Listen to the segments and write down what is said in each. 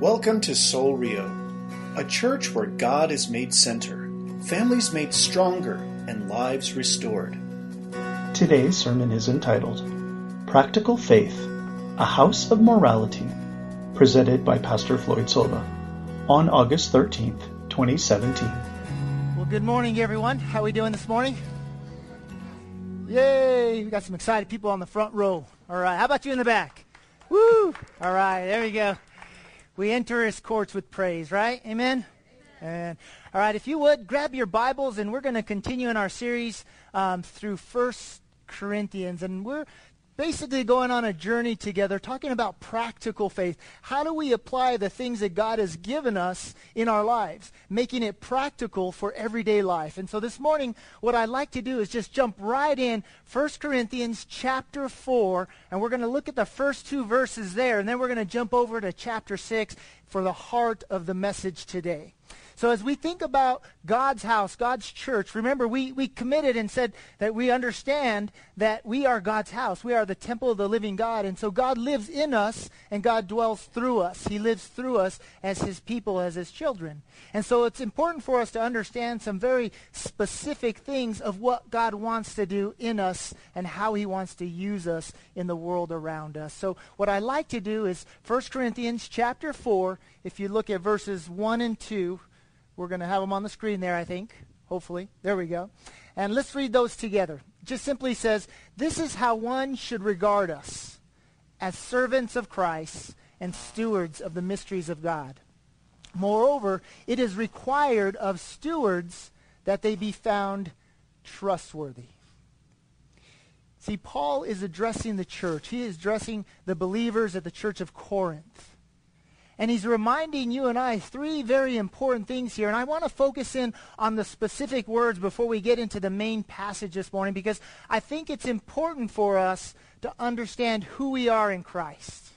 Welcome to Soul Rio, a church where God is made center, families made stronger, and lives restored. Today's sermon is entitled Practical Faith, a House of Morality, presented by Pastor Floyd Silva on August 13th, 2017. Well, good morning, everyone. How are we doing this morning? Yay! We got some excited people on the front row. All right. How about you in the back? Woo! All right. There we go. We enter his courts with praise, right? Amen? And all right, if you would grab your Bibles, and we're going to continue in our series um, through First Corinthians, and we're basically going on a journey together, talking about practical faith. How do we apply the things that God has given us in our lives, making it practical for everyday life? And so this morning, what I'd like to do is just jump right in 1 Corinthians chapter 4, and we're going to look at the first two verses there, and then we're going to jump over to chapter 6 for the heart of the message today. So as we think about God's house, God's church, remember we, we committed and said that we understand that we are God's house. We are the temple of the living God. And so God lives in us and God dwells through us. He lives through us as his people, as his children. And so it's important for us to understand some very specific things of what God wants to do in us and how he wants to use us in the world around us. So what I like to do is 1 Corinthians chapter 4, if you look at verses 1 and 2, we're going to have them on the screen there, I think. Hopefully. There we go. And let's read those together. Just simply says, This is how one should regard us as servants of Christ and stewards of the mysteries of God. Moreover, it is required of stewards that they be found trustworthy. See, Paul is addressing the church. He is addressing the believers at the church of Corinth. And he's reminding you and I three very important things here. And I want to focus in on the specific words before we get into the main passage this morning because I think it's important for us to understand who we are in Christ,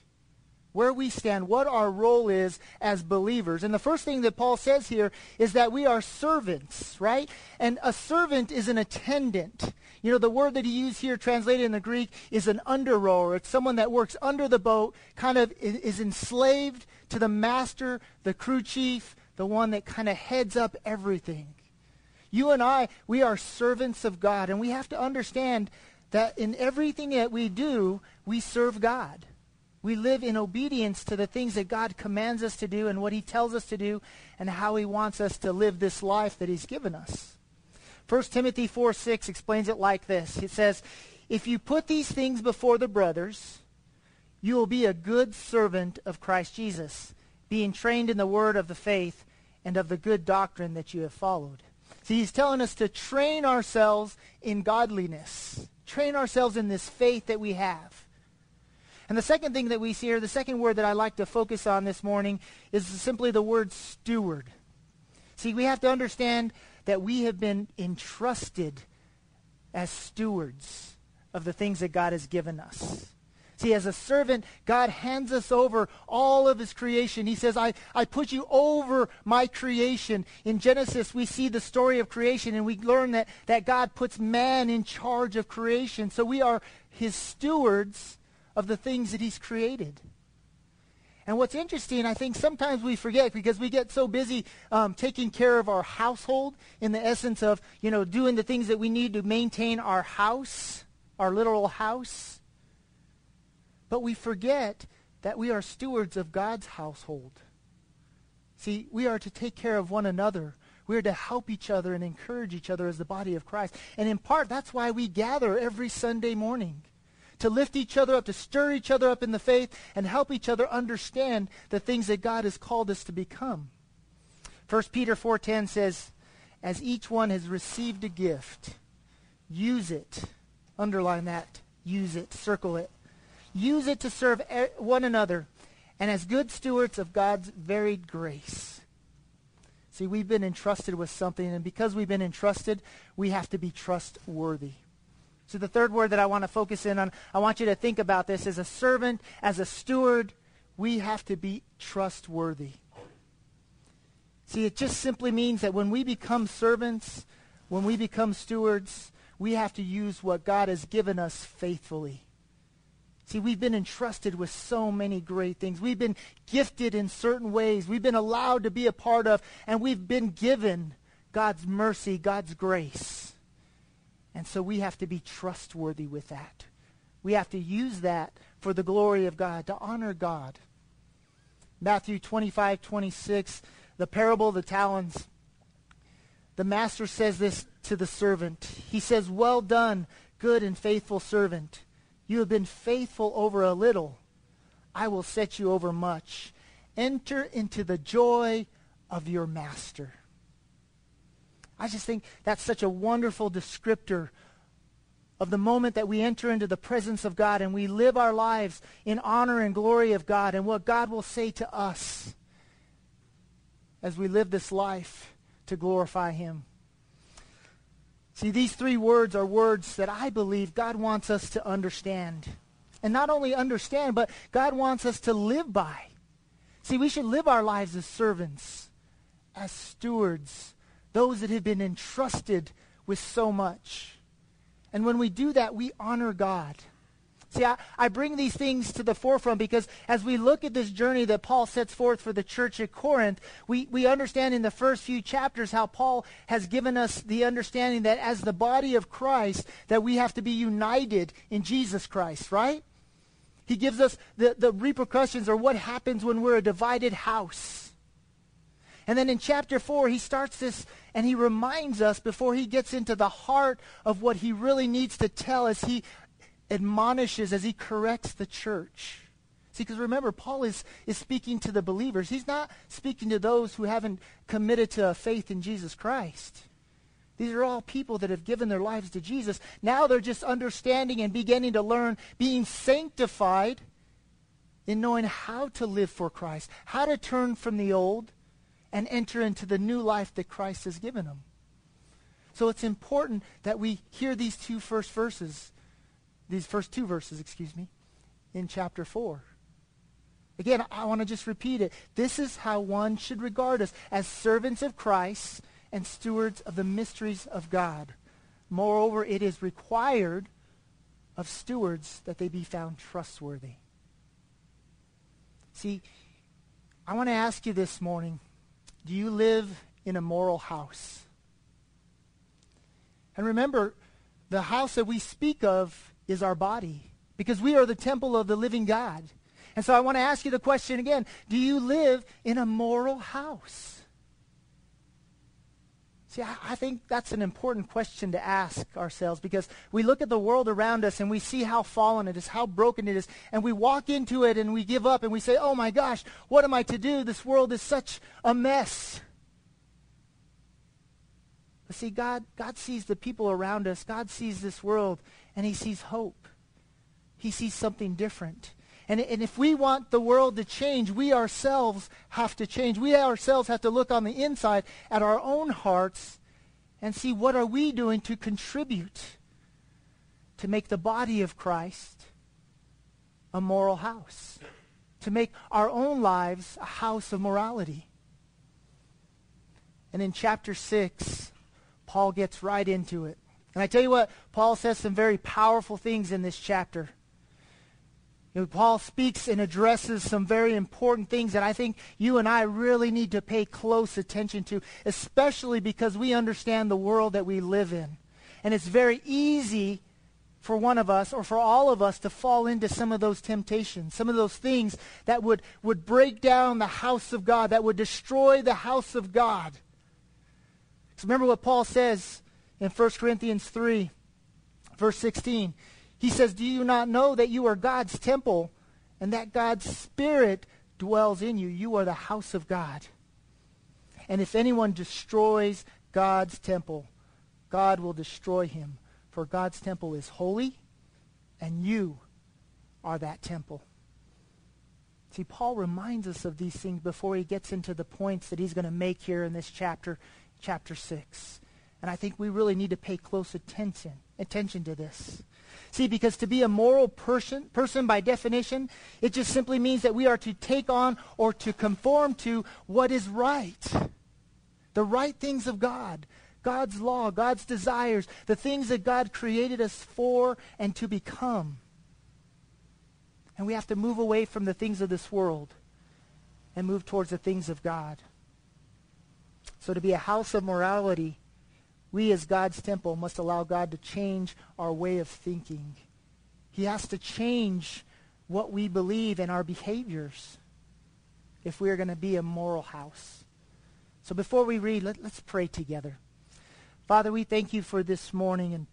where we stand, what our role is as believers. And the first thing that Paul says here is that we are servants, right? And a servant is an attendant. You know, the word that he used here translated in the Greek is an under rower. It's someone that works under the boat, kind of is enslaved to the master, the crew chief, the one that kind of heads up everything. You and I, we are servants of God, and we have to understand that in everything that we do, we serve God. We live in obedience to the things that God commands us to do and what he tells us to do and how he wants us to live this life that he's given us. 1 Timothy 4 6 explains it like this. It says, If you put these things before the brothers, you will be a good servant of Christ Jesus, being trained in the word of the faith and of the good doctrine that you have followed. See, he's telling us to train ourselves in godliness, train ourselves in this faith that we have. And the second thing that we see here, the second word that I like to focus on this morning, is simply the word steward. See, we have to understand that we have been entrusted as stewards of the things that God has given us. See, as a servant, God hands us over all of his creation. He says, I, I put you over my creation. In Genesis, we see the story of creation, and we learn that, that God puts man in charge of creation. So we are his stewards of the things that he's created. And what's interesting, I think sometimes we forget because we get so busy um, taking care of our household in the essence of, you know, doing the things that we need to maintain our house, our literal house. But we forget that we are stewards of God's household. See, we are to take care of one another. We are to help each other and encourage each other as the body of Christ. And in part, that's why we gather every Sunday morning. To lift each other up, to stir each other up in the faith, and help each other understand the things that God has called us to become. 1 Peter 4.10 says, As each one has received a gift, use it. Underline that. Use it. Circle it Use it to serve one another and as good stewards of God's varied grace. See, we've been entrusted with something, and because we've been entrusted, we have to be trustworthy. So the third word that I want to focus in on, I want you to think about this as a servant, as a steward, we have to be trustworthy. See, it just simply means that when we become servants, when we become stewards, we have to use what God has given us faithfully. See, we've been entrusted with so many great things. We've been gifted in certain ways. We've been allowed to be a part of, and we've been given God's mercy, God's grace. And so we have to be trustworthy with that. We have to use that for the glory of God, to honor God. Matthew 25, 26, the parable of the talents. The master says this to the servant. He says, Well done, good and faithful servant. You have been faithful over a little. I will set you over much. Enter into the joy of your master. I just think that's such a wonderful descriptor of the moment that we enter into the presence of God and we live our lives in honor and glory of God and what God will say to us as we live this life to glorify him. See, these three words are words that I believe God wants us to understand. And not only understand, but God wants us to live by. See, we should live our lives as servants, as stewards, those that have been entrusted with so much. And when we do that, we honor God. See, I, I, bring these things to the forefront because as we look at this journey that Paul sets forth for the church at Corinth, we, we understand in the first few chapters how Paul has given us the understanding that as the body of Christ, that we have to be united in Jesus Christ, right? He gives us the, the repercussions or what happens when we're a divided house. And then in chapter 4, he starts this and he reminds us before he gets into the heart of what he really needs to tell as he admonishes, as he corrects the church. See, because remember, Paul is, is speaking to the believers. He's not speaking to those who haven't committed to a faith in Jesus Christ. These are all people that have given their lives to Jesus. Now they're just understanding and beginning to learn, being sanctified in knowing how to live for Christ, how to turn from the old and enter into the new life that Christ has given them. So it's important that we hear these two first verses, these first two verses, excuse me, in chapter 4. Again, I want to just repeat it. This is how one should regard us as servants of Christ and stewards of the mysteries of God. Moreover, it is required of stewards that they be found trustworthy. See, I want to ask you this morning do you live in a moral house? And remember, the house that we speak of is our body because we are the temple of the living God. And so I want to ask you the question again Do you live in a moral house? See, I, I, think that's an important question to ask ourselves because we look at the world around us and we see how fallen it is, how broken it is, and we walk into it and we give up and we say, oh my gosh, what am I to do? This world is such a mess. But see, God, God sees the people around us. God sees this world and he sees hope. He sees something different. And, and if we want the world to change, we ourselves have to change. We ourselves have to look on the inside at our own hearts and see what are we doing to contribute to make the body of Christ a moral house, to make our own lives a house of morality. And in chapter 6, Paul gets right into it. And I tell you what, Paul says some very powerful things in this chapter. You know, Paul speaks and addresses some very important things that I think you and I really need to pay close attention to, especially because we understand the world that we live in. And it's very easy for one of us or for all of us to fall into some of those temptations, some of those things that would, would break down the house of God, that would destroy the house of God. So remember what Paul says in 1 Corinthians 3, verse 16. He says, Do you not know that you are God's temple and that God's Spirit dwells in you? You are the house of God. And if anyone destroys God's temple, God will destroy him. For God's temple is holy, and you are that temple. See, Paul reminds us of these things before he gets into the points that he's going to make here in this chapter, chapter 6. And I think we really need to pay close attention, attention to this. See, because to be a moral person, person by definition, it just simply means that we are to take on or to conform to what is right. The right things of God. God's law, God's desires, the things that God created us for and to become. And we have to move away from the things of this world and move towards the things of God. So to be a house of morality, we as God's temple must allow God to change our way of thinking. He has to change what we believe and our behaviors if we are going to be a moral house. So before we read, let, us pray together. Father, we thank you for this morning. And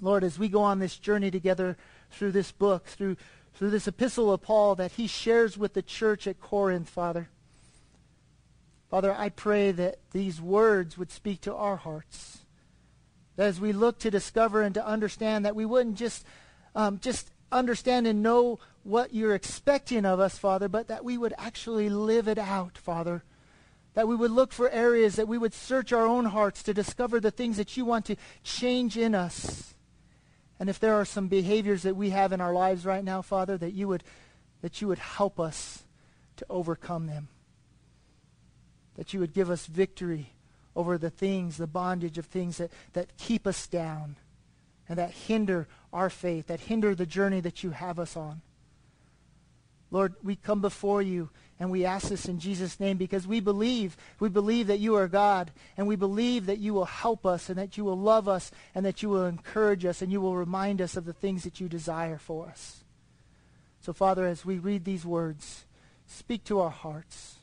Lord, as we go on this journey together through this book, through, through this epistle of Paul that he shares with the church at Corinth, Father, Father, I pray that these words would speak to our hearts. That as we look to discover and to understand that we wouldn't just, um, just understand and know what you're expecting of us, Father, but that we would actually live it out, Father. That we would look for areas, that we would search our own hearts to discover the things that you want to change in us. And if there are some behaviors that we have in our lives right now, Father, that you would, that you would help us to overcome them that you would give us victory over the things, the bondage of things that, that keep us down and that hinder our faith, that hinder the journey that you have us on. Lord, we come before you and we ask this in Jesus' name because we believe, we believe that you are God and we believe that you will help us and that you will love us and that you will encourage us and you will remind us of the things that you desire for us. So, Father, as we read these words, speak to our hearts.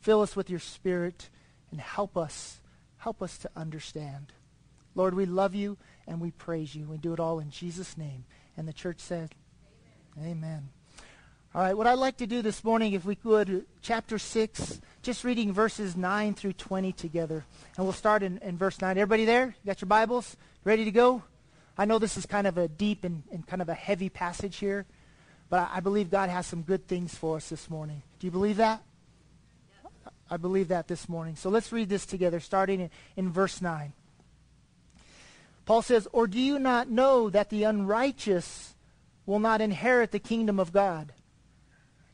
Fill us with your spirit and help us, help us to understand. Lord, we love you and we praise you. We do it all in Jesus' name. And the church said, Amen. Amen. All right, what I'd like to do this morning, if we could, chapter 6, just reading verses 9 through 20 together. And we'll start in, in verse 9. Everybody there? You got your Bibles? Ready to go? I know this is kind of a deep and, and kind of a heavy passage here, but I, I believe God has some good things for us this morning. Do you believe that? I believe that this morning. So let's read this together, starting in, in verse 9. Paul says, Or do you not know that the unrighteous will not inherit the kingdom of God?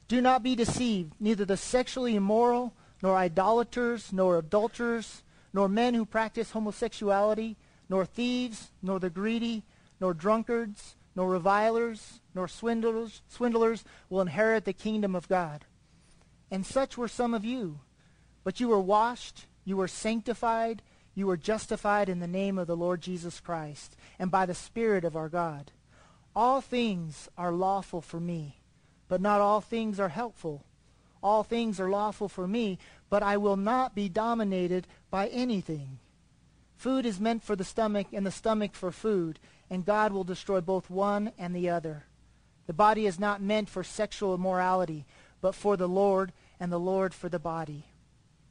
Do not be deceived. Neither the sexually immoral, nor idolaters, nor adulterers, nor men who practice homosexuality, nor thieves, nor the greedy, nor drunkards, nor revilers, nor swindlers, swindlers will inherit the kingdom of God. And such were some of you. But you were washed, you were sanctified, you were justified in the name of the Lord Jesus Christ and by the Spirit of our God. All things are lawful for me, but not all things are helpful. All things are lawful for me, but I will not be dominated by anything. Food is meant for the stomach, and the stomach for food, and God will destroy both one and the other. The body is not meant for sexual immorality, but for the Lord, and the Lord for the body.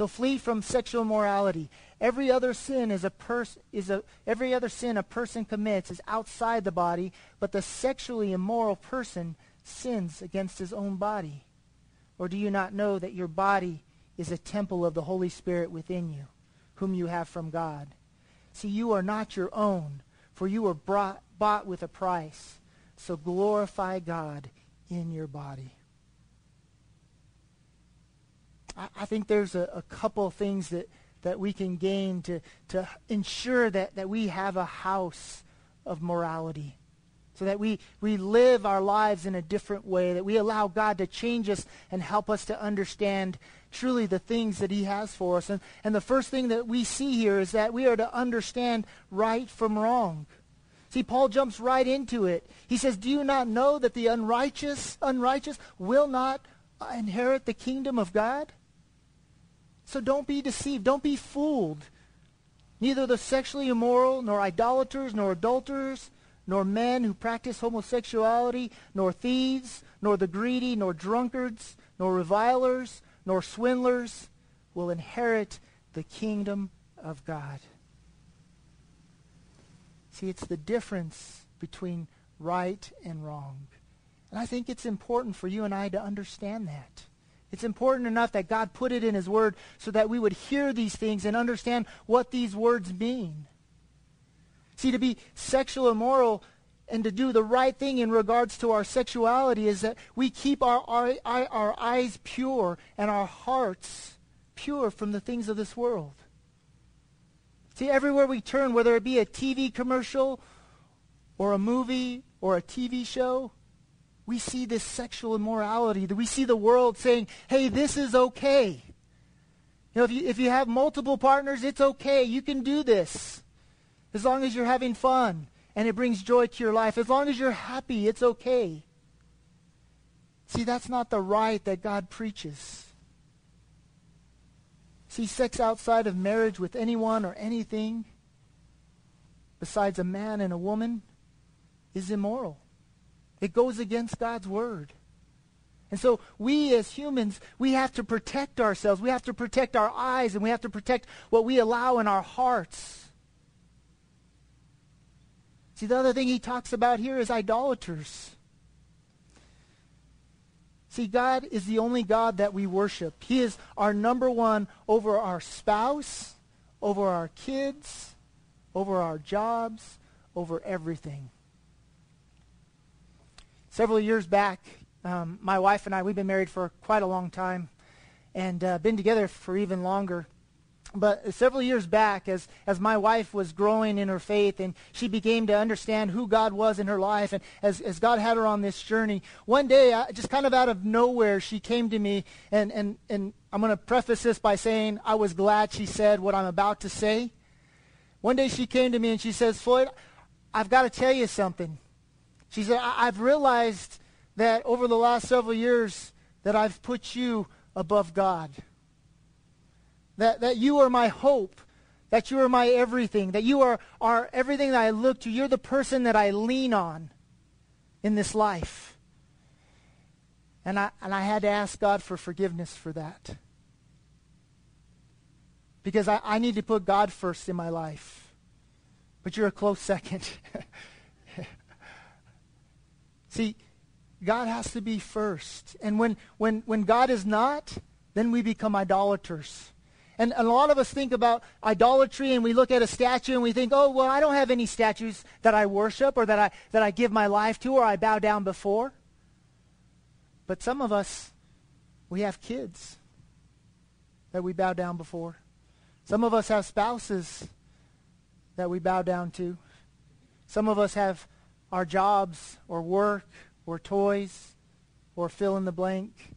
So flee from sexual immorality. Every other sin is a pers- is a every other sin a person commits is outside the body, but the sexually immoral person sins against his own body. Or do you not know that your body is a temple of the Holy Spirit within you, whom you have from God? See, you are not your own, for you were brought, bought with a price. So glorify God in your body. I, I think there's a, a couple things that, that we can gain to, to ensure that, that we have a house of morality so that we, we live our lives in a different way, that we allow God to change us and help us to understand truly the things that he has for us. And, and the first thing that we see here is that we are to understand right from wrong. See, Paul jumps right into it. He says, Do you not know that the unrighteous, unrighteous will not inherit the kingdom of God? So don't be deceived. Don't be fooled. Neither the sexually immoral, nor idolaters, nor adulterers, nor men who practice homosexuality, nor thieves, nor the greedy, nor drunkards, nor revilers, nor swindlers will inherit the kingdom of God. See, it's the difference between right and wrong. And I think it's important for you and I to understand that. It's important enough that God put it in his word so that we would hear these things and understand what these words mean. See, to be sexual immoral and to do the right thing in regards to our sexuality is that we keep our, our, our eyes pure and our hearts pure from the things of this world. See, everywhere we turn, whether it be a TV commercial or a movie or a TV show, we see this sexual immorality. We see the world saying, hey, this is okay. You know, if you, if you have multiple partners, it's okay. You can do this. As long as you're having fun and it brings joy to your life. As long as you're happy, it's okay. See, that's not the right that God preaches. See, sex outside of marriage with anyone or anything besides a man and a woman is immoral. It goes against God's word. And so we as humans, we have to protect ourselves. We have to protect our eyes and we have to protect what we allow in our hearts. See, the other thing he talks about here is idolaters. See, God is the only God that we worship. He is our number one over our spouse, over our kids, over our jobs, over everything. Several years back, um, my wife and I, we've been married for quite a long time and uh, been together for even longer. But several years back, as, as my wife was growing in her faith and she began to understand who God was in her life, and as, as God had her on this journey, one day, I, just kind of out of nowhere, she came to me, and, and, and I'm going to preface this by saying I was glad she said what I'm about to say. One day she came to me and she says, Floyd, I've got to tell you something. She said, I- I've realized that over the last several years that I've put you above God. That, that you are my hope. That you are my everything. That you are, are everything that I look to. You're the person that I lean on in this life. And I, and I had to ask God for forgiveness for that. Because I, I need to put God first in my life. But you're a close second. See, God has to be first. And when, when, when God is not, then we become idolaters. And a lot of us think about idolatry and we look at a statue and we think, oh, well, I don't have any statues that I worship or that I, that I give my life to or I bow down before. But some of us, we have kids that we bow down before. Some of us have spouses that we bow down to. Some of us have our jobs or work or toys or fill in the blank.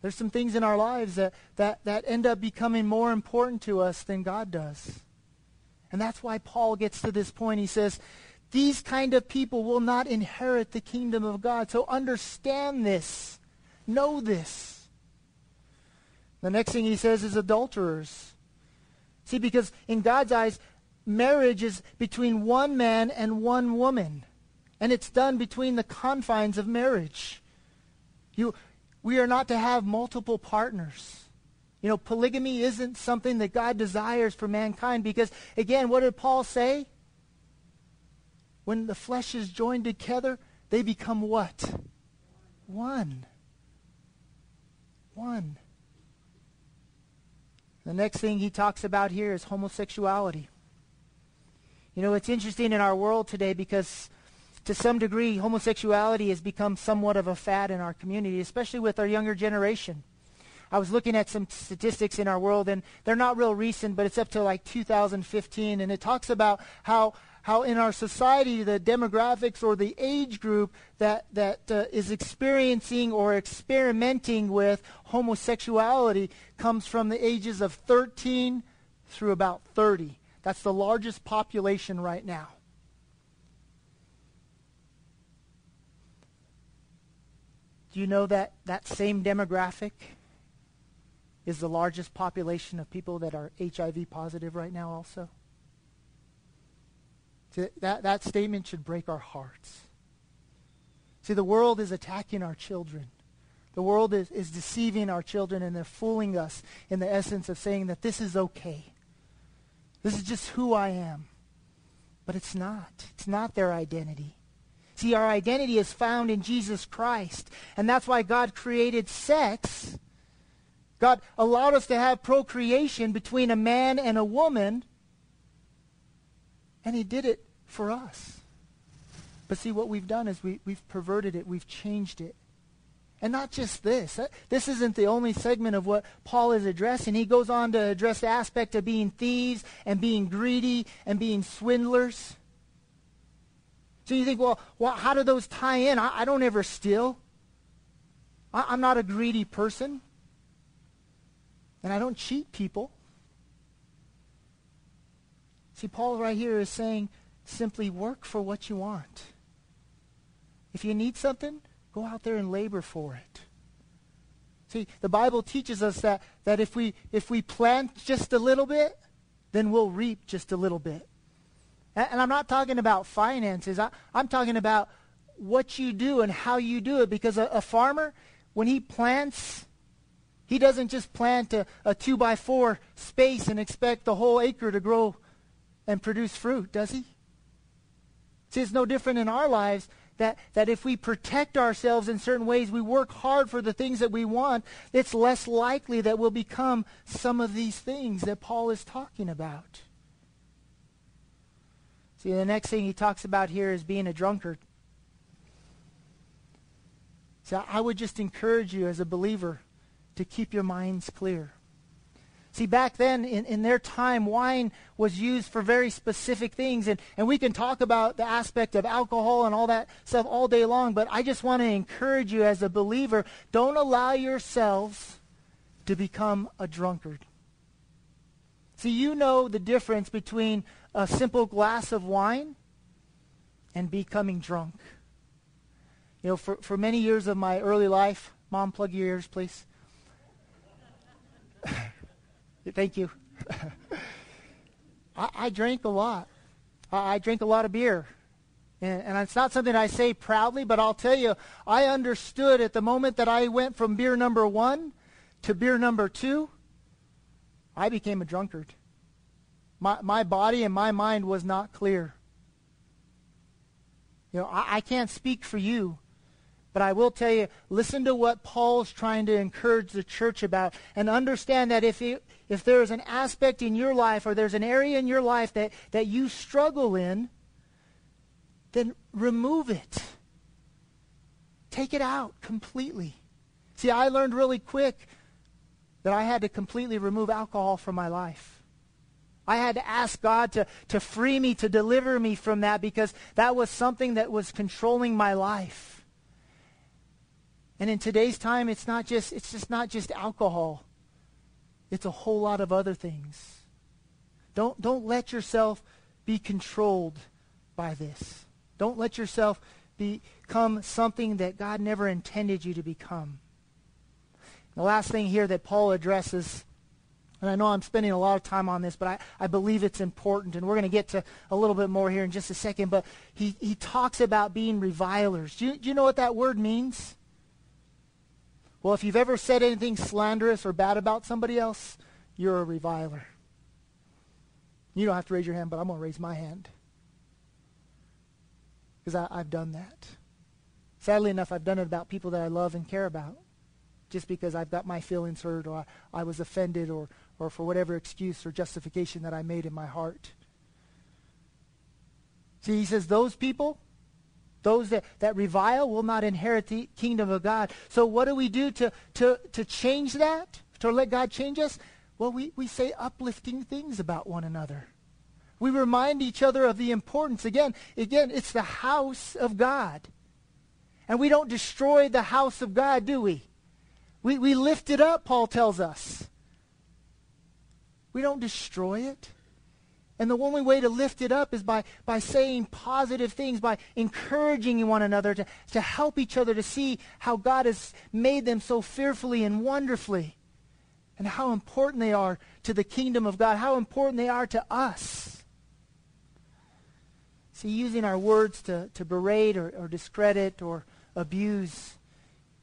There's some things in our lives that, that, that end up becoming more important to us than God does. And that's why Paul gets to this point. He says, these kind of people will not inherit the kingdom of God. So understand this. Know this. The next thing he says is adulterers. See, because in God's eyes, marriage is between one man and one woman and it's done between the confines of marriage. You, we are not to have multiple partners. You know, polygamy isn't something that God desires for mankind because, again, what did Paul say? When the flesh is joined together, they become what? One. One. The next thing he talks about here is homosexuality. You know, it's interesting in our world today because to some degree, homosexuality has become somewhat of a fad in our community, especially with our younger generation. I was looking at some statistics in our world, and they're not real recent, but it's up to like 2015, and it talks about how how in our society the demographics or the age group that that uh, is experiencing or experimenting with homosexuality comes from the ages of 13 through about 30. That's the largest population right now. Do you know that that same demographic is the largest population of people that are HIV positive right now also? That, that statement should break our hearts. See, the world is attacking our children. The world is, is deceiving our children and they're fooling us in the essence of saying that this is okay. This is just who I am. But it's not. It's not their identity. See, our identity is found in Jesus Christ. And that's why God created sex. God allowed us to have procreation between a man and a woman. And he did it for us. But see, what we've done is we, we've perverted it. We've changed it. And not just this. Uh, this isn't the only segment of what Paul is addressing. He goes on to address the aspect of being thieves and being greedy and being swindlers. So you think, well, well how do those tie in? I, I don't ever steal. I, I'm not a greedy person. And I don't cheat people. See, Paul right here is saying simply work for what you want. If you need something, Go out there and labor for it. See, the Bible teaches us that, that if, we, if we plant just a little bit, then we'll reap just a little bit. And, I'm not talking about finances. I, am talking about what you do and how you do it. Because a, a farmer, when he plants, he doesn't just plant a, a two by four space and expect the whole acre to grow and produce fruit, does he? See, it's no different in our lives that, that if we protect ourselves in certain ways, we work hard for the things that we want, it's less likely that we'll become some of these things that Paul is talking about. See, the next thing he talks about here is being a drunkard. So I would just encourage you as a believer to keep your minds clear. See, back then, in, in their time, wine was used for very specific things. And, and we can talk about the aspect of alcohol and all that stuff all day long, but I just want to encourage you as a believer, don't allow yourselves to become a drunkard. See, you know the difference between a simple glass of wine and becoming drunk. You know, for, for many years of my early life, Mom, plug your ears, please. Thank you. I, I, drank a lot. I, I, drank a lot of beer. And, and it's not something I say proudly, but I'll tell you, I understood at the moment that I went from beer number one to beer number two, I became a drunkard. My, my body and my mind was not clear. You know, I, I can't speak for you, but I will tell you, listen to what Paul's trying to encourage the church about and understand that if, it, if there's an aspect in your life or there's an area in your life that, that you struggle in, then remove it. Take it out completely. See, I learned really quick that I had to completely remove alcohol from my life. I had to ask God to, to free me, to deliver me from that because that was something that was controlling my life. And in today's time, it's not just, it's just not just alcohol. It's a whole lot of other things. Don't, don't let yourself be controlled by this. Don't let yourself become something that God never intended you to become. The last thing here that Paul addresses, and I know I'm spending a lot of time on this, but I, I believe it's important, and we're going to get to a little bit more here in just a second, but he, he talks about being revilers. Do you, do you know what that word means? Well, if you've ever said anything slanderous or bad about somebody else, you're a reviler. You don't have to raise your hand, but I'm going to raise my hand. Because I've done that. Sadly enough, I've done it about people that I love and care about. Just because I've got my feelings hurt or I, I was offended or, or for whatever excuse or justification that I made in my heart. See, he says those people, those that, that revile will not inherit the kingdom of God. So what do we do to, to, to change that? To let God change us? Well, we, we say uplifting things about one another. We remind each other of the importance. Again, again, it's the house of God. And we don't destroy the house of God, do we? We, we lift it up, Paul tells us. We don't destroy it. And the only way to lift it up is by, by saying positive things, by encouraging one another to, to help each other to see how God has made them so fearfully and wonderfully, and how important they are to the kingdom of God, how important they are to us. See, using our words to, to berate or, or discredit or abuse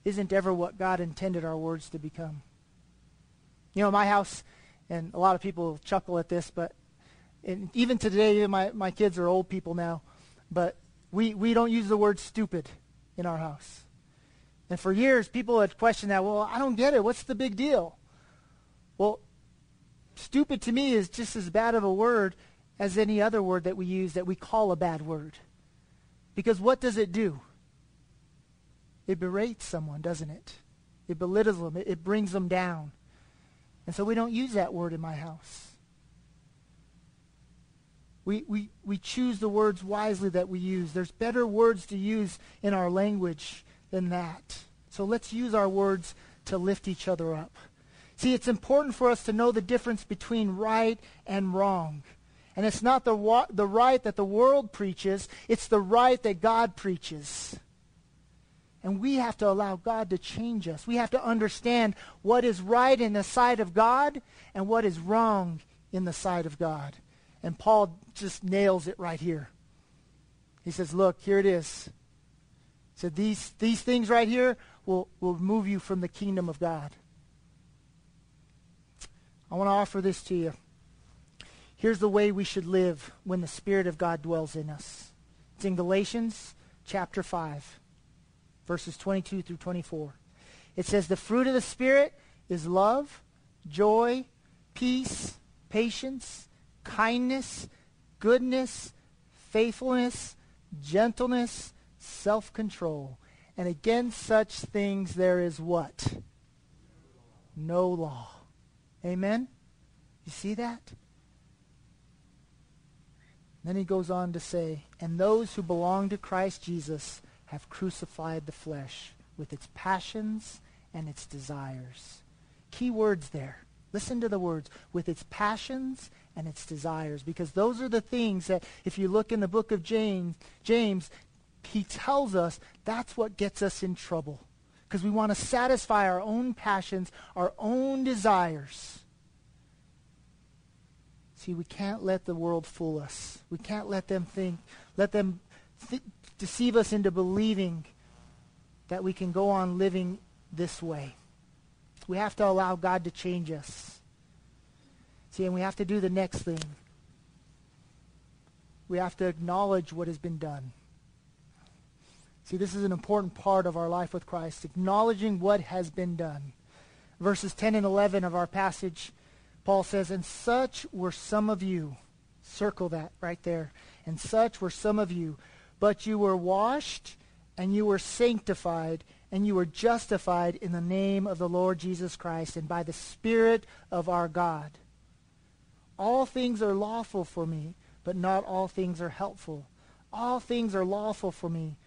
isn't ever what God intended our words to become. You know, my house, and a lot of people chuckle at this, but and even today, my, my kids are old people now, but we, we don't use the word stupid in our house. And for years, people had questioned that. Well, I don't get it. What's the big deal? Well, stupid to me is just as bad of a word as any other word that we use that we call a bad word. Because what does it do? It berates someone, doesn't it? It belittles them. It, it brings them down. And so we don't use that word in my house. We, we, we choose the words wisely that we use. There's better words to use in our language than that. So let's use our words to lift each other up. See, it's important for us to know the difference between right and wrong. And it's not the, wa- the right that the world preaches, it's the right that God preaches. And we have to allow God to change us. We have to understand what is right in the sight of God and what is wrong in the sight of God. And Paul just nails it right here. He says, look, here it is. He said, these, these things right here will, will move you from the kingdom of God. I want to offer this to you. Here's the way we should live when the Spirit of God dwells in us. It's in Galatians chapter 5 verses 22 through 24. It says, The fruit of the Spirit is love, joy, peace, patience, kindness, goodness, faithfulness, gentleness, self-control. And against such things there is what? No law. Amen? You see that? Then he goes on to say, And those who belong to Christ Jesus have crucified the flesh with its passions and its desires. Key words there. Listen to the words. With its passions and its desires. Because those are the things that, if you look in the book of James, James, he tells us that's what gets us in trouble. Because we want to satisfy our own passions, our own desires. See, we can't let the world fool us. We can't let them think, let them th- deceive us into believing that we can go on living this way. We have to allow God to change us. See, and we have to do the next thing. We have to acknowledge what has been done. See, this is an important part of our life with Christ, acknowledging what has been done. Verses 10 and 11 of our passage, Paul says, And such were some of you. Circle that right there. And such were some of you but you were washed and you were sanctified and you were justified in the name of the Lord Jesus Christ and by the Spirit of our God. All things are lawful for me, but not all things are helpful. All things are lawful for me,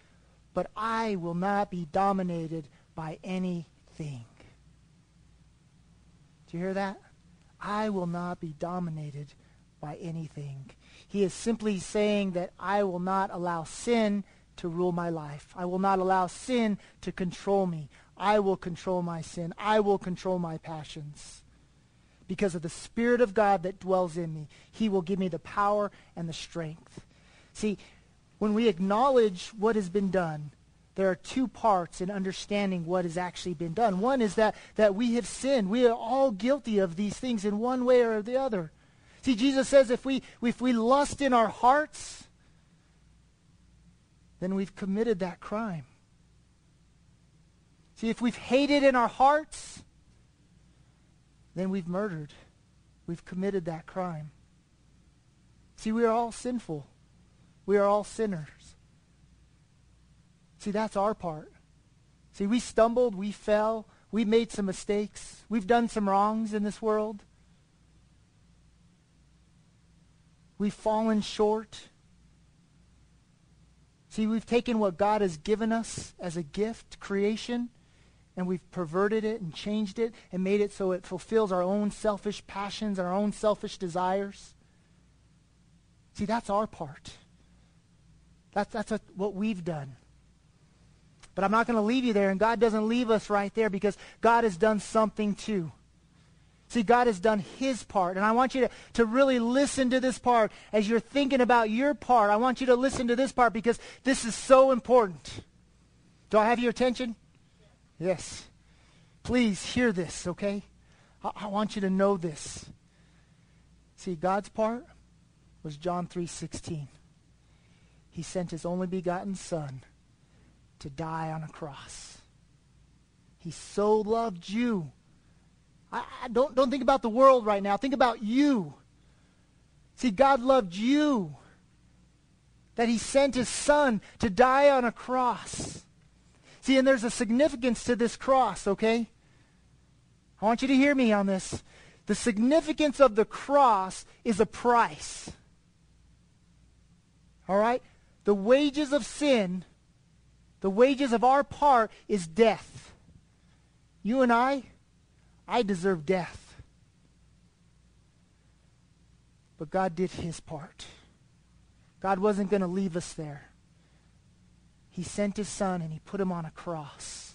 but I will not be dominated by anything. Do you hear that? I will not be dominated by anything. He is simply saying that I will not allow sin to rule my life. I will not allow sin to control me. I will control my sin. I will control my passions. Because of the Spirit of God that dwells in me, he will give me the power and the strength. See, when we acknowledge what has been done, there are two parts in understanding what has actually been done. One is that, that we have sinned. We are all guilty of these things in one way or the other. See, Jesus says if we, if we lust in our hearts, then we've committed that crime. See, if we've hated in our hearts, then we've murdered. We've committed that crime. See, we are all sinful. We are all sinners. See, that's our part. See, we stumbled, we fell, we made some mistakes, we've done some wrongs in this world. We've fallen short. See, we've taken what God has given us as a gift, creation, and we've perverted it and changed it and made it so it fulfills our own selfish passions, our own selfish desires. See, that's our part. That's, that's what, what we've done. But I'm not going to leave you there, and God doesn't leave us right there because God has done something too. See, God has done his part. And I want you to, to really listen to this part. As you're thinking about your part, I want you to listen to this part because this is so important. Do I have your attention? Yes. Please hear this, okay? I, I want you to know this. See, God's part was John 3.16. he sent his only begotten Son to die on a cross. He so loved you. I, I don't, don't think about the world right now. Think about you. See, God loved you. That he sent his son to die on a cross. See, and there's a significance to this cross, okay? I want you to hear me on this. The significance of the cross is a price. All right? The wages of sin, the wages of our part is death. You and I, I deserve death. But God did his part. God wasn't going to leave us there. He sent his son and he put him on a cross.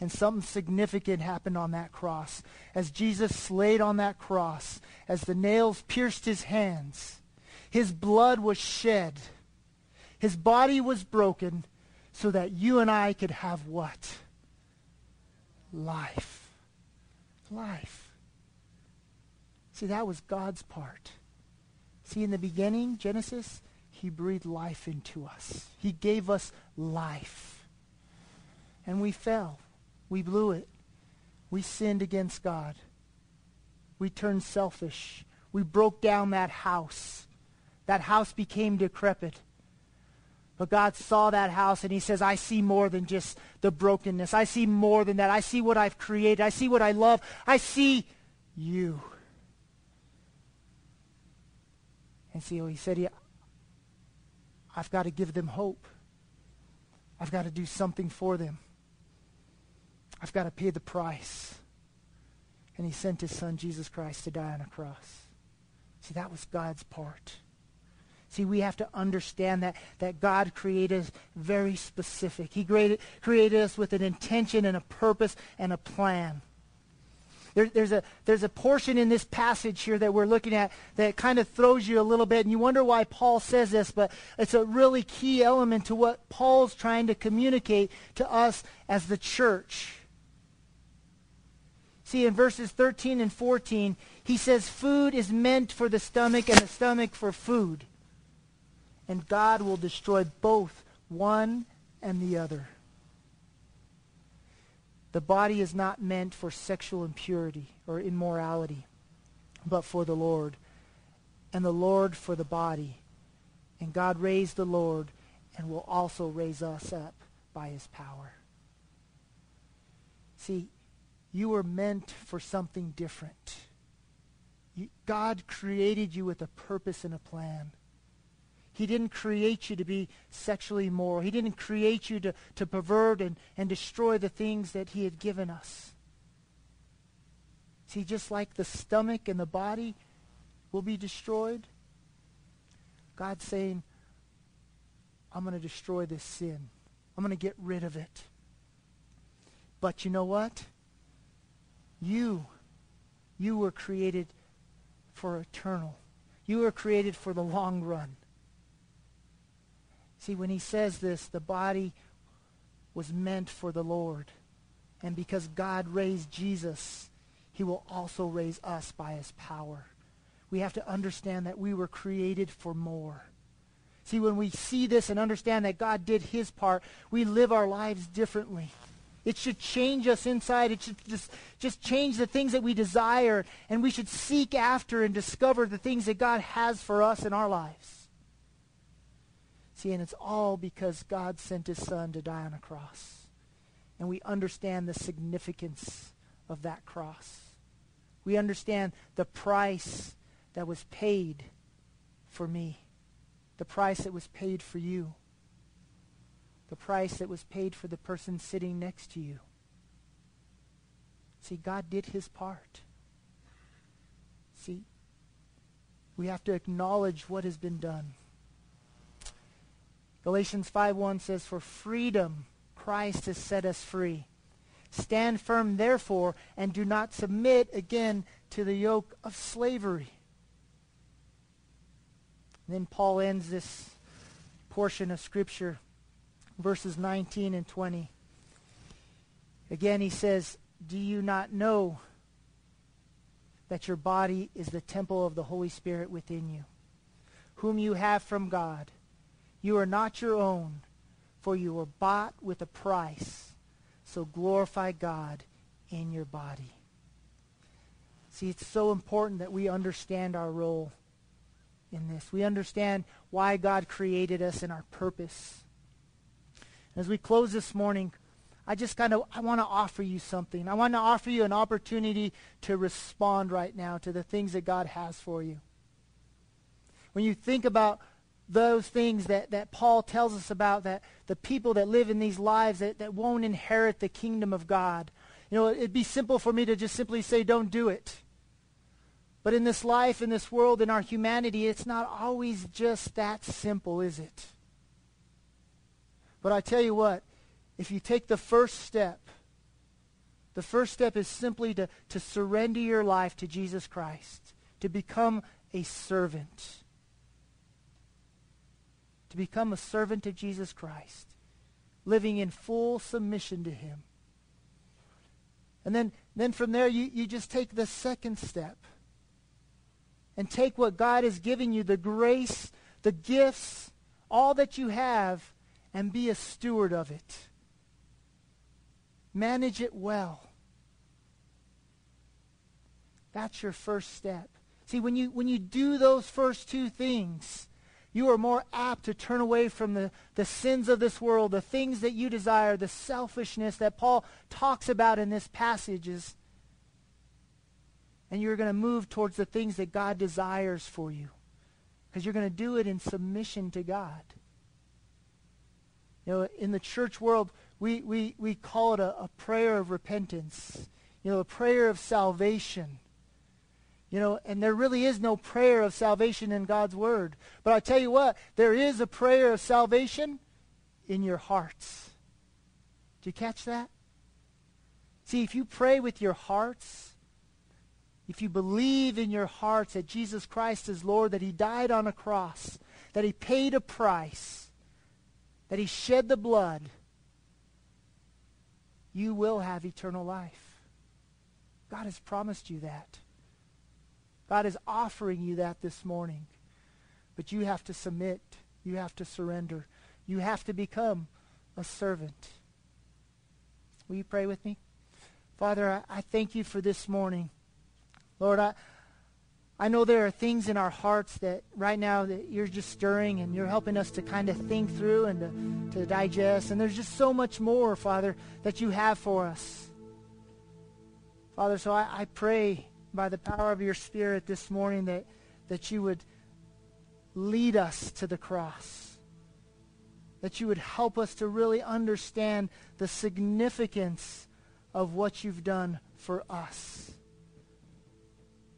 And something significant happened on that cross. As Jesus slayed on that cross, as the nails pierced his hands, his blood was shed. His body was broken so that you and I could have what? Life. Life. See, that was God's part. See, in the beginning, Genesis, he breathed life into us. He gave us life. And we fell. We blew it. We sinned against God. We turned selfish. We broke down that house. That house became decrepit. But God saw that house and he says, I see more than just the brokenness. I see more than that. I see what I've created. I see what I love. I see you. And see, he said, yeah, I've got to give them hope. I've got to do something for them. I've got to pay the price. And he sent his son, Jesus Christ, to die on a cross. See, that was God's part. See, we have to understand that, that God created us very specific. He created, created us with an intention and a purpose and a plan. There, there's, a, there's a portion in this passage here that we're looking at that kind of throws you a little bit, and you wonder why Paul says this, but it's a really key element to what Paul's trying to communicate to us as the church. See, in verses 13 and 14, he says food is meant for the stomach and the stomach for food and God will destroy both one and the other. The body is not meant for sexual impurity or immorality, but for the Lord, and the Lord for the body. And God raised the Lord and will also raise us up by his power. See, you were meant for something different. God created you with a purpose and a plan. He didn't create you to be sexually immoral. He didn't create you to, to pervert and, and destroy the things that he had given us. See, just like the stomach and the body will be destroyed, God's saying, I'm going to destroy this sin. I'm going to get rid of it. But you know what? You, you were created for eternal. You were created for the long run. See, when he says this, the body was meant for the Lord. And because God raised Jesus, he will also raise us by his power. We have to understand that we were created for more. See, when we see this and understand that God did his part, we live our lives differently. It should change us inside. It should just, just change the things that we desire. And we should seek after and discover the things that God has for us in our lives. See, and it's all because God sent his son to die on a cross. And we understand the significance of that cross. We understand the price that was paid for me, the price that was paid for you, the price that was paid for the person sitting next to you. See, God did his part. See, we have to acknowledge what has been done. Galatians 5.1 says, For freedom Christ has set us free. Stand firm, therefore, and do not submit again to the yoke of slavery. And then Paul ends this portion of Scripture, verses 19 and 20. Again, he says, Do you not know that your body is the temple of the Holy Spirit within you, whom you have from God? You are not your own, for you were bought with a price. So glorify God in your body. See, it's so important that we understand our role in this. We understand why God created us and our purpose. As we close this morning, I just kind of I want to offer you something. I want to offer you an opportunity to respond right now to the things that God has for you. When you think about those things that, that Paul tells us about, that the people that live in these lives that, that won't inherit the kingdom of God, you know, it'd be simple for me to just simply say, don't do it. But in this life, in this world, in our humanity, it's not always just that simple, is it? But I tell you what, if you take the first step, the first step is simply to, to surrender your life to Jesus Christ, to become a servant. To become a servant of Jesus Christ, living in full submission to him. And then, then from there, you, you just take the second step and take what God is giving you, the grace, the gifts, all that you have, and be a steward of it. Manage it well. That's your first step. See, when you, when you do those first two things, you are more apt to turn away from the, the sins of this world, the things that you desire, the selfishness that Paul talks about in this passage is, and you're going to move towards the things that God desires for you. Because you're going to do it in submission to God. You know, in the church world, we, we, we call it a, a prayer of repentance, you know, a prayer of salvation. You know, and there really is no prayer of salvation in God's Word. But I tell you what, there is a prayer of salvation in your hearts. Do you catch that? See, if you pray with your hearts, if you believe in your hearts that Jesus Christ is Lord, that he died on a cross, that he paid a price, that he shed the blood, you will have eternal life. God has promised you that. God is offering you that this morning. But you have to submit. You have to surrender. You have to become a servant. Will you pray with me? Father, I, I thank you for this morning. Lord, I, I know there are things in our hearts that right now that you're just stirring and you're helping us to kind of think through and to, to digest. And there's just so much more, Father, that you have for us. Father, so I, I pray by the power of your Spirit this morning that, that you would lead us to the cross. That you would help us to really understand the significance of what you've done for us.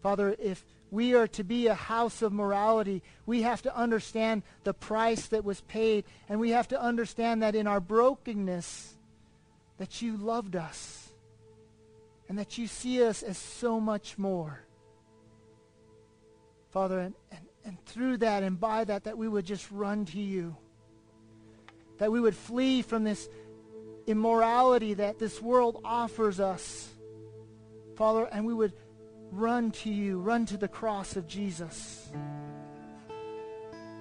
Father, if we are to be a house of morality, we have to understand the price that was paid. And we have to understand that in our brokenness, that you loved us. And that you see us as so much more. Father, and, and, and through that and by that, that we would just run to you. That we would flee from this immorality that this world offers us. Father, and we would run to you, run to the cross of Jesus.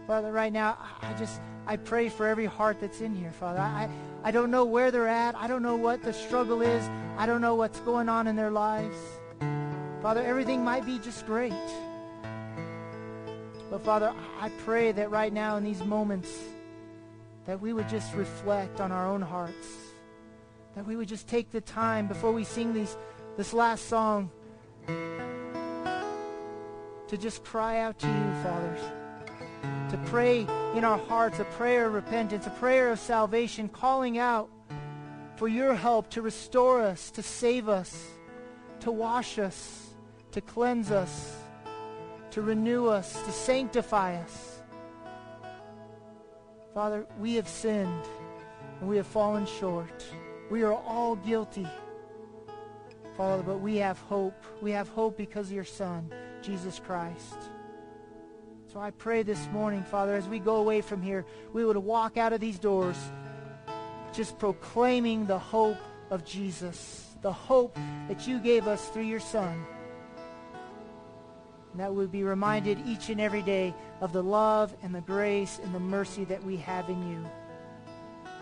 Father, right now, I just, I pray for every heart that's in here, Father. I, I don't know where they're at. I don't know what the struggle is. I don't know what's going on in their lives. Father, everything might be just great. But Father, I pray that right now in these moments, that we would just reflect on our own hearts. That we would just take the time before we sing these, this last song to just cry out to you, fathers. To pray in our hearts a prayer of repentance, a prayer of salvation, calling out for your help to restore us, to save us, to wash us, to cleanse us, to renew us, to sanctify us. Father, we have sinned and we have fallen short. We are all guilty. Father, but we have hope. We have hope because of your Son, Jesus Christ. So I pray this morning, Father, as we go away from here, we would walk out of these doors just proclaiming the hope of Jesus, the hope that you gave us through your Son. and that we'll be reminded each and every day of the love and the grace and the mercy that we have in you.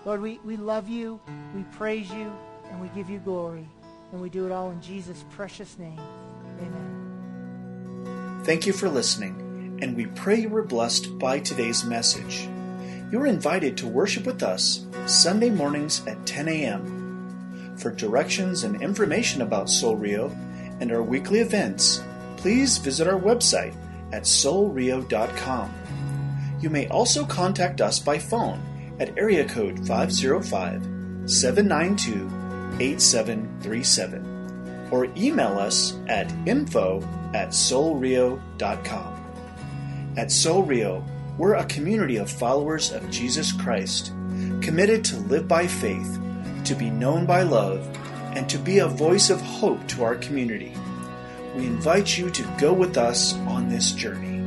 Lord, we, we love you, we praise you, and we give you glory. And we do it all in Jesus' precious name. Amen. Thank you for listening, and we pray you were blessed by today's message. You are invited to worship with us Sunday mornings at 10 a.m. For directions and information about Soul Rio and our weekly events, please visit our website at soulrio.com. You may also contact us by phone at area code 505 792 8737 or email us at info at soulrio.com. At Soul Rio, we're a community of followers of Jesus Christ, committed to live by faith, to be known by love, and to be a voice of hope to our community. We invite you to go with us on this journey.